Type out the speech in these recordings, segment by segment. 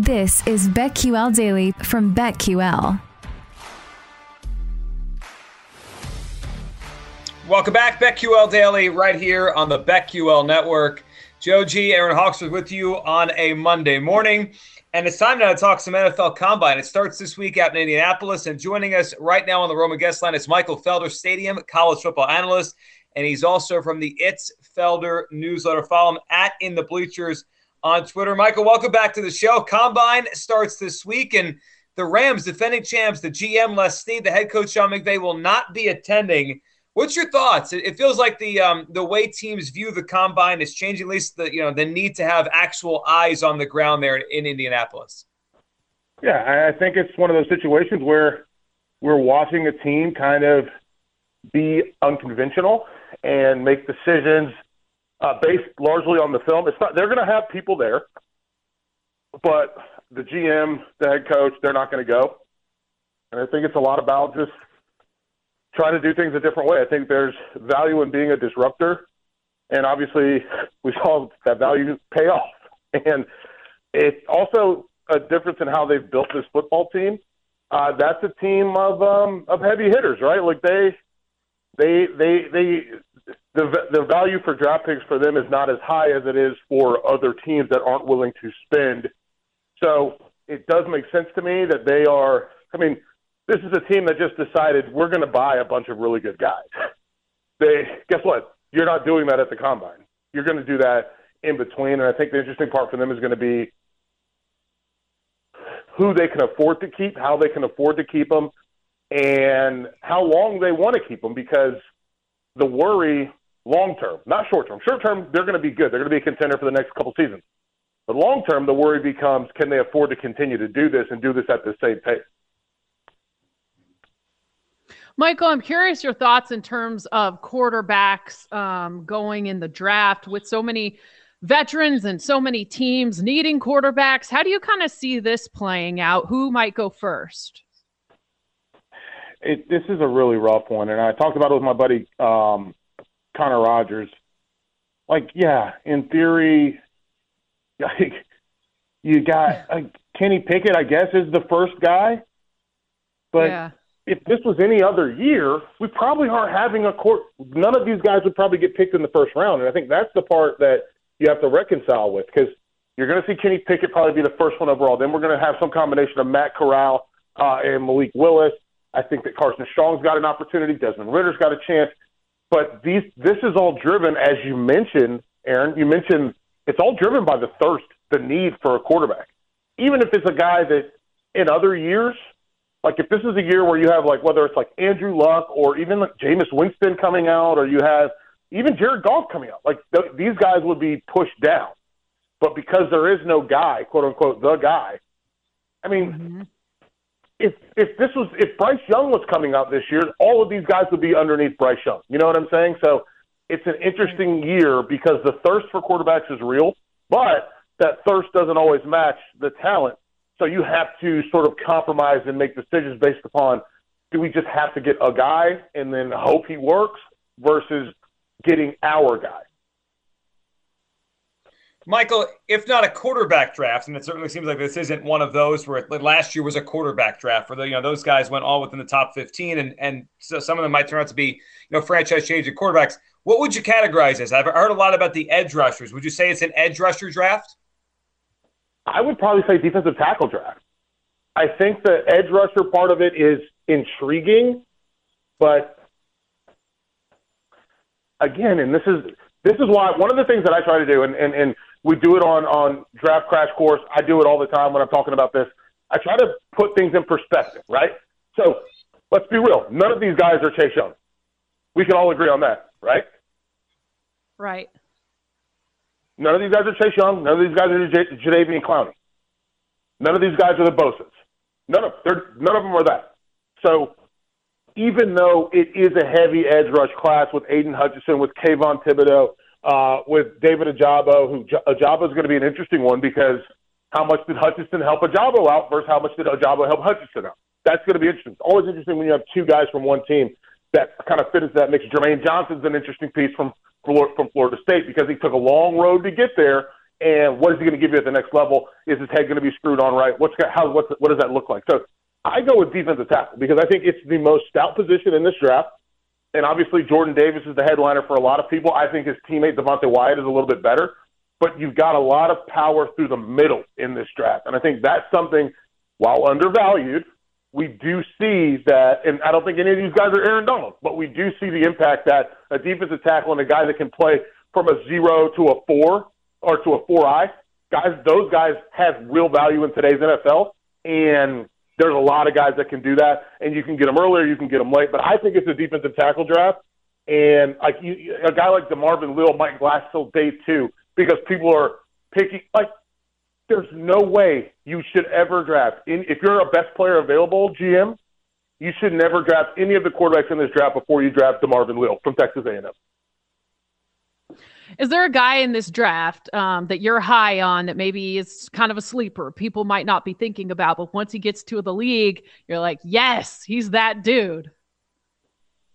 This is BetQL Daily from BetQL. Welcome back, BetQL Daily, right here on the BetQL Network. Joe G, Aaron Hawksworth with you on a Monday morning. And it's time now to talk some NFL Combine. It starts this week out in Indianapolis. And joining us right now on the Roman guest line is Michael Felder, Stadium college football analyst. And he's also from the It's Felder newsletter. Follow him at In the Bleachers on Twitter. Michael, welcome back to the show. Combine starts this week, and the Rams, defending champs, the GM Les Snead, the head coach Sean McVay will not be attending. What's your thoughts? It, feels like the um, the way teams view the combine is changing. At least the you know the need to have actual eyes on the ground there in Indianapolis. Yeah, I think it's one of those situations where we're watching a team kind of be unconventional and make decisions uh, based largely on the film. It's not they're going to have people there, but the GM, the head coach, they're not going to go. And I think it's a lot about just trying to do things a different way. I think there's value in being a disruptor, and obviously we saw that value pay off. And it's also a difference in how they've built this football team. Uh, that's a team of um, of heavy hitters, right? Like they they they they the the value for draft picks for them is not as high as it is for other teams that aren't willing to spend. So it does make sense to me that they are. I mean, this is a team that just decided we're going to buy a bunch of really good guys. They guess what? You're not doing that at the combine. You're going to do that in between. And I think the interesting part for them is going to be who they can afford to keep, how they can afford to keep them, and how long they want to keep them. Because the worry long term, not short term. Short term, they're going to be good. They're going to be a contender for the next couple seasons. But long term, the worry becomes can they afford to continue to do this and do this at the same pace? Michael, I'm curious your thoughts in terms of quarterbacks um, going in the draft with so many veterans and so many teams needing quarterbacks. How do you kind of see this playing out? Who might go first? It, this is a really rough one, and I talked about it with my buddy um, Connor Rogers. Like, yeah, in theory, like you got like Kenny Pickett, I guess, is the first guy. But yeah. if this was any other year, we probably aren't having a court. None of these guys would probably get picked in the first round, and I think that's the part that you have to reconcile with because you're going to see Kenny Pickett probably be the first one overall. Then we're going to have some combination of Matt Corral uh, and Malik Willis. I think that Carson Strong's got an opportunity. Desmond Ridder's got a chance. But these, this is all driven, as you mentioned, Aaron. You mentioned it's all driven by the thirst, the need for a quarterback. Even if it's a guy that in other years, like if this is a year where you have like whether it's like Andrew Luck or even like Jameis Winston coming out, or you have even Jared Goff coming out, like th- these guys would be pushed down. But because there is no guy, quote unquote, the guy, I mean, mm-hmm if if this was if Bryce Young was coming out this year, all of these guys would be underneath Bryce Young. You know what I'm saying? So it's an interesting year because the thirst for quarterbacks is real, but that thirst doesn't always match the talent. So you have to sort of compromise and make decisions based upon do we just have to get a guy and then hope he works versus getting our guy. Michael, if not a quarterback draft, and it certainly seems like this isn't one of those where last year was a quarterback draft, where the, you know those guys went all within the top fifteen, and and so some of them might turn out to be you know franchise changing quarterbacks. What would you categorize as? I've heard a lot about the edge rushers. Would you say it's an edge rusher draft? I would probably say defensive tackle draft. I think the edge rusher part of it is intriguing, but again, and this is this is why one of the things that I try to do, and, and, and we do it on, on Draft Crash Course. I do it all the time when I'm talking about this. I try to put things in perspective, right? So let's be real. None of these guys are Chase Young. We can all agree on that, right? Right. None of these guys are Chase Young. None of these guys are J- Jadeveon Clowney. None of these guys are the Bosa's. None of they're, none of them are that. So even though it is a heavy edge rush class with Aidan Hutchinson, with Kayvon Thibodeaux, uh, with David Ojabo, who Ojabo is going to be an interesting one because how much did Hutchinson help Ojabo out versus how much did Ojabo help Hutchinson out? That's going to be interesting. It's always interesting when you have two guys from one team that kind of fit into that mix. Jermaine Johnson's an interesting piece from from Florida State because he took a long road to get there. And what is he going to give you at the next level? Is his head going to be screwed on right? What's how what's what does that look like? So I go with defensive tackle because I think it's the most stout position in this draft. And obviously, Jordan Davis is the headliner for a lot of people. I think his teammate Devonte Wyatt is a little bit better, but you've got a lot of power through the middle in this draft. And I think that's something, while undervalued, we do see that, and I don't think any of these guys are Aaron Donald, but we do see the impact that a defensive tackle and a guy that can play from a zero to a four or to a four I, guys, those guys have real value in today's NFL. And there's a lot of guys that can do that, and you can get them earlier, you can get them late. But I think it's a defensive tackle draft, and like you, a guy like DeMarvin might last till day two because people are picking. Like, there's no way you should ever draft. In, if you're a best player available, GM, you should never draft any of the quarterbacks in this draft before you draft DeMarvin Leal from Texas A&M. Is there a guy in this draft um, that you're high on that maybe is kind of a sleeper? People might not be thinking about, but once he gets to the league, you're like, yes, he's that dude.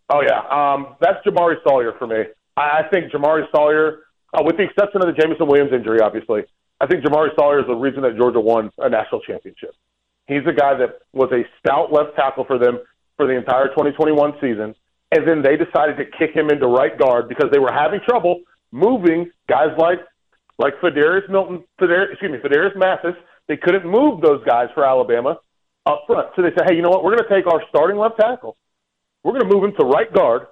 Oh yeah, um, that's Jamaree Salyer for me. I, I think Jamaree Salyer, uh, with the exception of the Jameson Williams injury, obviously, I think Jamaree Salyer is the reason that Georgia won a national championship. He's the guy that was a stout left tackle for them for the entire 2021 season, and then they decided to kick him into right guard because they were having trouble moving guys like like Fedarius Milton, Fedarius, excuse me, Phidarian Mathis. They couldn't move those guys for Alabama up front. So they said, hey, you know what? We're going to take our starting left tackle. We're going to move him to right guard.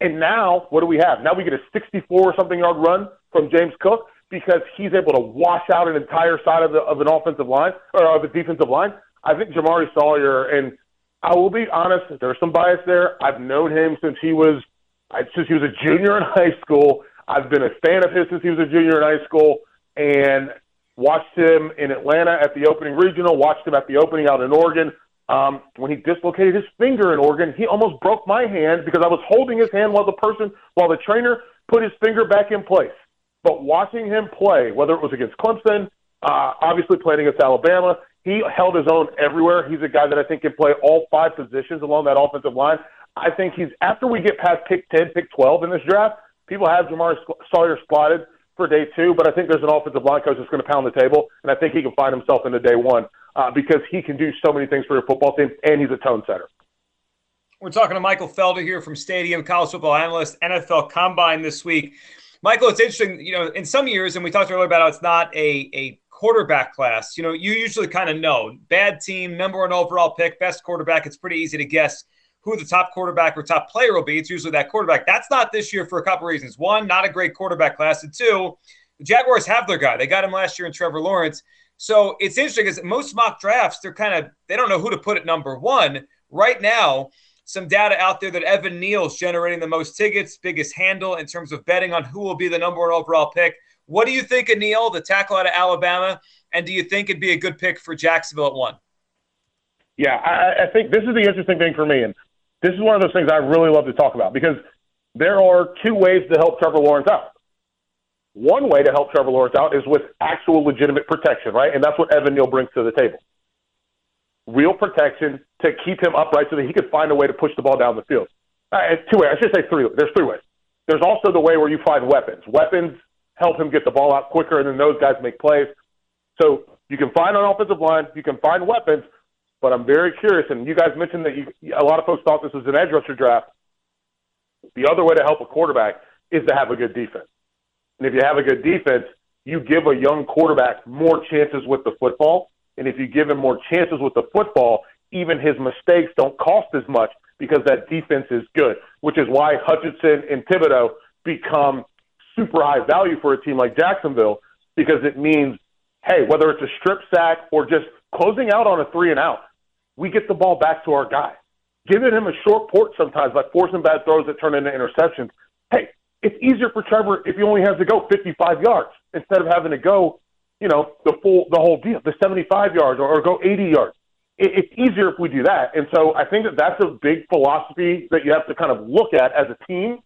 And now, what do we have? Now we get a 64 or something yard run from James Cook because he's able to wash out an entire side of, the, of an offensive line or of a defensive line. I think Jamaree Salyer, and I will be honest, there's some bias there. I've known him since he was since he was a junior in high school. I've been a fan of his since he was a junior in high school, and watched him in Atlanta at the opening regional. Watched him at the opening out in Oregon. Um, when he dislocated his finger in Oregon, he almost broke my hand because I was holding his hand while the person, while the trainer put his finger back in place. But watching him play, whether it was against Clemson, uh, obviously playing against Alabama, he held his own everywhere. He's a guy that I think can play all five positions along that offensive line. I think he's after we get past pick ten, pick twelve in this draft people have Jamar Salyer spotted for day two, but I think there's an offensive line coach that's going to pound the table, and I think he can find himself into day one uh, because he can do so many things for your football team, and he's a tone setter. We're talking to Michael Felder here from Stadium, college football analyst, NFL Combine this week. Michael, it's interesting, you know, in some years, and we talked earlier about how it's not a, a quarterback class. You know, you usually kind of know bad team, number one overall pick, best quarterback. It's pretty easy to guess who the top quarterback or top player will be. It's usually that quarterback. That's not this year for a couple reasons. One, not a great quarterback class. And two, the Jaguars have their guy. They got him last year in Trevor Lawrence. So it's interesting because most mock drafts, they're kind of, they don't know who to put at number one. Right now, some data out there that Evan Neal's generating the most tickets, biggest handle in terms of betting on who will be the number one overall pick. What do you think of Neal, the tackle out of Alabama? And do you think it'd be a good pick for Jacksonville at one? Yeah, I, I think this is the interesting thing for me. And this is one of those things I really love to talk about because there are two ways to help Trevor Lawrence out. One way to help Trevor Lawrence out is with actual legitimate protection, right? And that's what Evan Neal brings to the table. Real protection to keep him upright so that he could find a way to push the ball down the field. Uh, two ways. I should say three. There's three ways. There's also the way where you find weapons. Weapons help him get the ball out quicker, and then those guys make plays. So you can find an offensive line, you can find weapons, but I'm very curious. And you guys mentioned that you, a lot of folks thought this was an edge rusher draft. The other way to help a quarterback is to have a good defense. And if you have a good defense, you give a young quarterback more chances with the football. And if you give him more chances with the football, even his mistakes don't cost as much because that defense is good, which is why Hutchinson and Thibodeaux become super high value for a team like Jacksonville because it means, hey, whether it's a strip sack or just closing out on a three and out, we get the ball back to our guy. Giving him a short port sometimes by forcing bad throws that turn into interceptions. Hey, it's easier for Trevor if he only has to go 55 yards instead of having to go, you know, the full the whole deal, the 75 yards or, or go 80 yards. It, it's easier if we do that, and so I think that that's a big philosophy that you have to kind of look at as a team.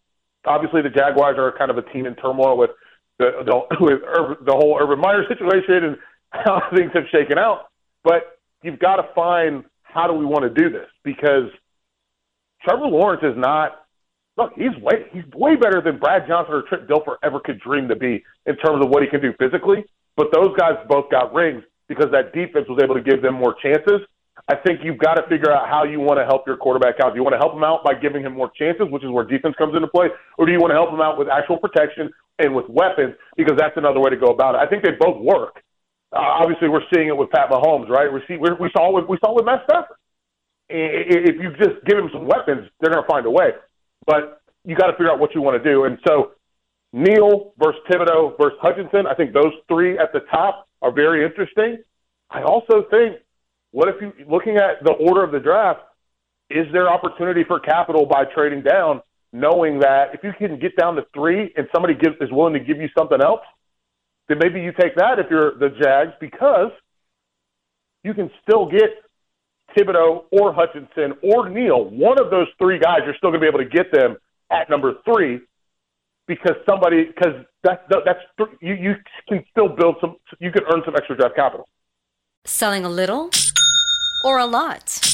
Obviously, the Jaguars are kind of a team in turmoil with the the, with Urban, the whole Urban Meyer situation and how things have shaken out. But you've got to find how do we want to do this because Trevor Lawrence is not look, he's way he's way better than Brad Johnson or Trent Dilfer ever could dream to be in terms of what he can do physically. But those guys both got rings because that defense was able to give them more chances. I think you've got to figure out how you want to help your quarterback out. Do you want to help him out by giving him more chances, which is where defense comes into play, or do you want to help him out with actual protection and with weapons because that's another way to go about it. I think they both work. Uh, obviously, we're seeing it with Pat Mahomes, right? We see we saw with we saw with Matt Stafford. If you just give him some weapons, they're going to find a way. But you got to figure out what you want to do. And so Neal versus Thibodeaux versus Hutchinson, I think those three at the top are very interesting. I also think, what if you looking at the order of the draft, is there opportunity for capital by trading down, knowing that if you can get down to three and somebody gives, is willing to give you something else, then maybe you take that if you're the Jags because you can still get Thibodeaux or Hutchinson or Neal. One of those three guys, you're still going to be able to get them at number three because somebody because that's that's you you can still build some you can earn some extra draft capital. Selling a little or a lot.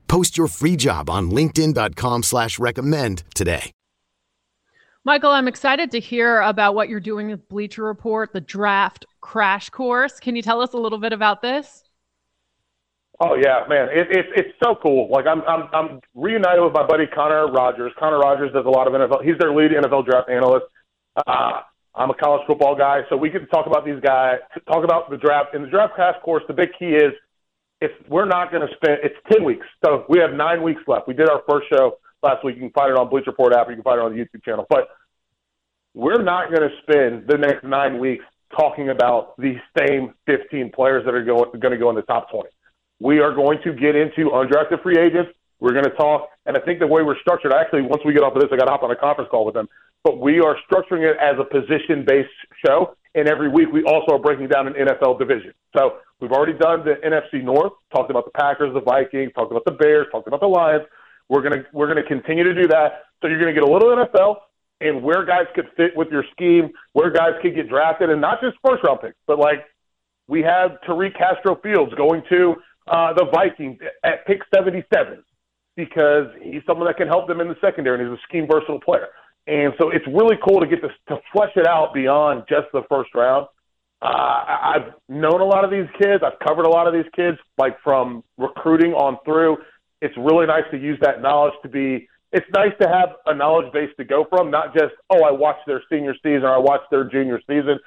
Post your free job on LinkedIn.com slash recommend today. Michael, I'm excited to hear about what you're doing with Bleacher Report, the draft crash course. Can you tell us a little bit about this? Oh yeah, man, it, it, it's so cool. Like I'm I'm I'm reunited with my buddy Connor Rogers. Connor Rogers does a lot of NFL. He's their lead NFL draft analyst. Uh, I'm a college football guy, so we get to talk about these guys, talk about the draft. In the draft crash course, the big key is if we're not going to spend. It's ten weeks, so we have nine weeks left. We did our first show last week. You can find it on Bleacher Report app. Or you can find it on the YouTube channel. But we're not going to spend the next nine weeks talking about these same 15 players that are going, going to go in the top 20. We are going to get into undrafted free agents. We're going to talk, and I think the way we're structured, actually, once we get off of this, I got to hop on a conference call with them. But we are structuring it as a position-based show, and every week we also are breaking down an NFL division. So we've already done the NFC North, talked about the Packers, the Vikings, talked about the Bears, talked about the Lions. We're gonna we're gonna continue to do that. So you're gonna get a little NFL and where guys could fit with your scheme, where guys could get drafted, and not just first round picks, but like We have Tariq Castro Fields going to uh, the Vikings at pick 77 because he's someone that can help them in the secondary and he's a scheme versatile player. And so it's really cool to get this to flesh it out beyond just the first round. Uh, I've known a lot of these kids. I've covered a lot of these kids, like from recruiting on through. It's really nice to use that knowledge to be. It's nice to have a knowledge base to go from, not just oh, I watched their senior season or I watched their junior season.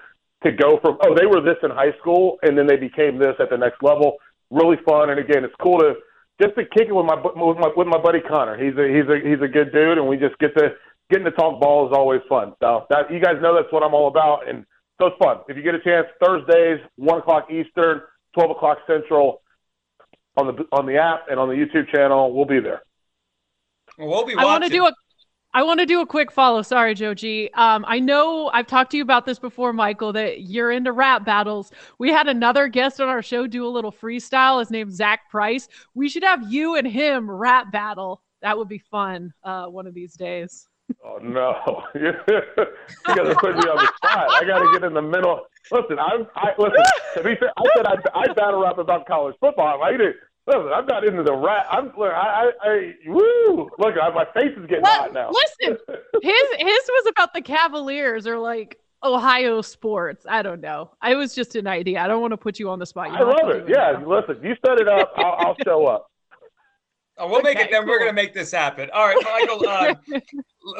To go from oh, they were this in high school and then they became this at the next level. Really fun, and again, it's cool to just to kick it with my with my with my buddy Connor. He's a he's a he's a good dude, and we just get to getting to talk ball is always fun. So that you guys know that's what I'm all about, and so it's fun. If you get a chance, Thursdays, one o'clock Eastern, twelve o'clock Central, on the on the app and on the YouTube channel, we'll be there. Well, we'll be. Watching. I want to do a. I want to do a quick follow. Sorry, Joe G. Um, I know I've talked to you about this before, Michael, that you're into rap battles. We had another guest on our show do a little freestyle. His name's Zach Price. We should have you and him rap battle. That would be fun uh, one of these days. Oh no! you gotta put me on the spot. I gotta get in the middle. Listen, I'm. I listen. To be fair, I said I I battle rap about college football. I did. Listen, I'm not into the rap. I'm. Look, I, I, I woo. Look, I, my face is getting well, hot now. Listen, his his was about the Cavaliers or like Ohio sports. I don't know. I was just an idea. I don't want to put you on the spot. You I love it. Yeah, listen, you set it up. I'll, I'll show up. Oh, we'll okay, make it. Then cool. we're gonna make this happen. All right, Michael. Uh,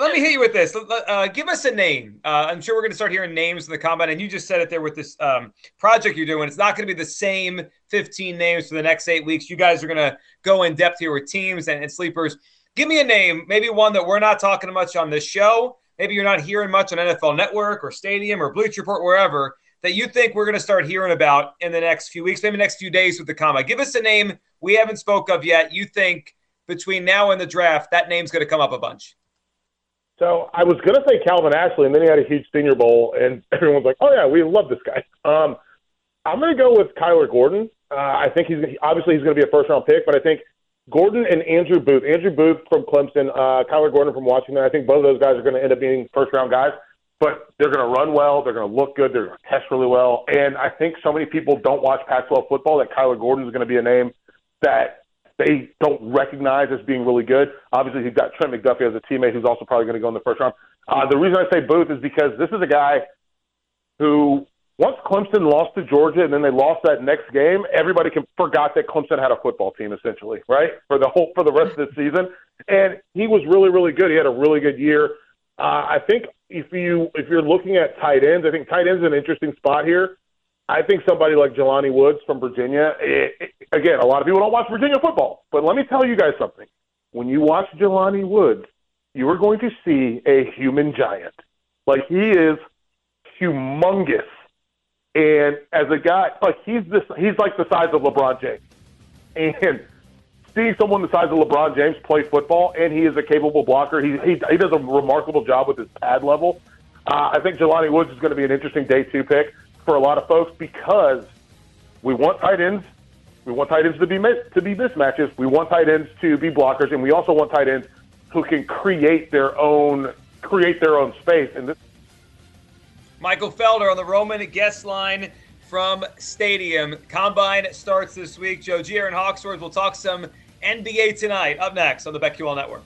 let me hit you with this. Uh, give us a name. Uh, I'm sure we're gonna start hearing names in the combine, and you just said it there with this um, project you're doing. It's not gonna be the same 15 names for the next eight weeks. You guys are gonna go in depth here with teams and, and sleepers. Give me a name, maybe one that we're not talking much on this show. Maybe you're not hearing much on NFL Network or Stadium or Bleacher Report, wherever that you think we're going to start hearing about in the next few weeks, maybe next few days with the comma. Give us a name we haven't spoke of yet. You think between now and the draft that name's going to come up a bunch? So I was going to say Calvin Austin, and then he had a huge Senior Bowl, and everyone's like, "Oh yeah, we love this guy." Um, I'm going to go with Kyler Gordon. Uh, I think he's obviously he's going to be a first round pick, but I think Gordon and Andrew Booth, Andrew Booth from Clemson, uh, Kyler Gordon from Washington. I think both of those guys are going to end up being first round guys but they're going to run well. They're going to look good. They're going to test really well. And I think so many people don't watch Pac-12 football that Kyler Gordon is going to be a name that they don't recognize as being really good. Obviously, he's got Trent McDuffie as a teammate who's also probably going to go in the first round. Uh, the reason I say Booth is because this is a guy who, once Clemson lost to Georgia and then they lost that next game, everybody can, forgot that Clemson had a football team essentially, right, for the whole for the rest of the season. And he was really, really good. He had a really good year. Uh, I think if you if you're looking at tight ends, I think tight ends is an interesting spot here. I think somebody like Jelani Woods from Virginia. It, it, again, a lot of people don't watch Virginia football, but let me tell you guys something. When you watch Jelani Woods, you are going to see a human giant. Like he is humongous, and as a guy, like he's this, he's like the size of LeBron James, and seeing someone the size of LeBron James play football, and he is a capable blocker. He he, he does a remarkable job with his pad level. Uh, I think Jelani Woods is going to be an interesting day two pick for a lot of folks because we want tight ends. We want tight ends to be to be mismatches. We want tight ends to be blockers, and we also want tight ends who can create their own create their own space. And this- Michael Felder on the Roman guest line from Stadium. Combine starts this week. Joe G. Aaron Hawksworth will talk some NBA tonight. Up next on the BetQL Network.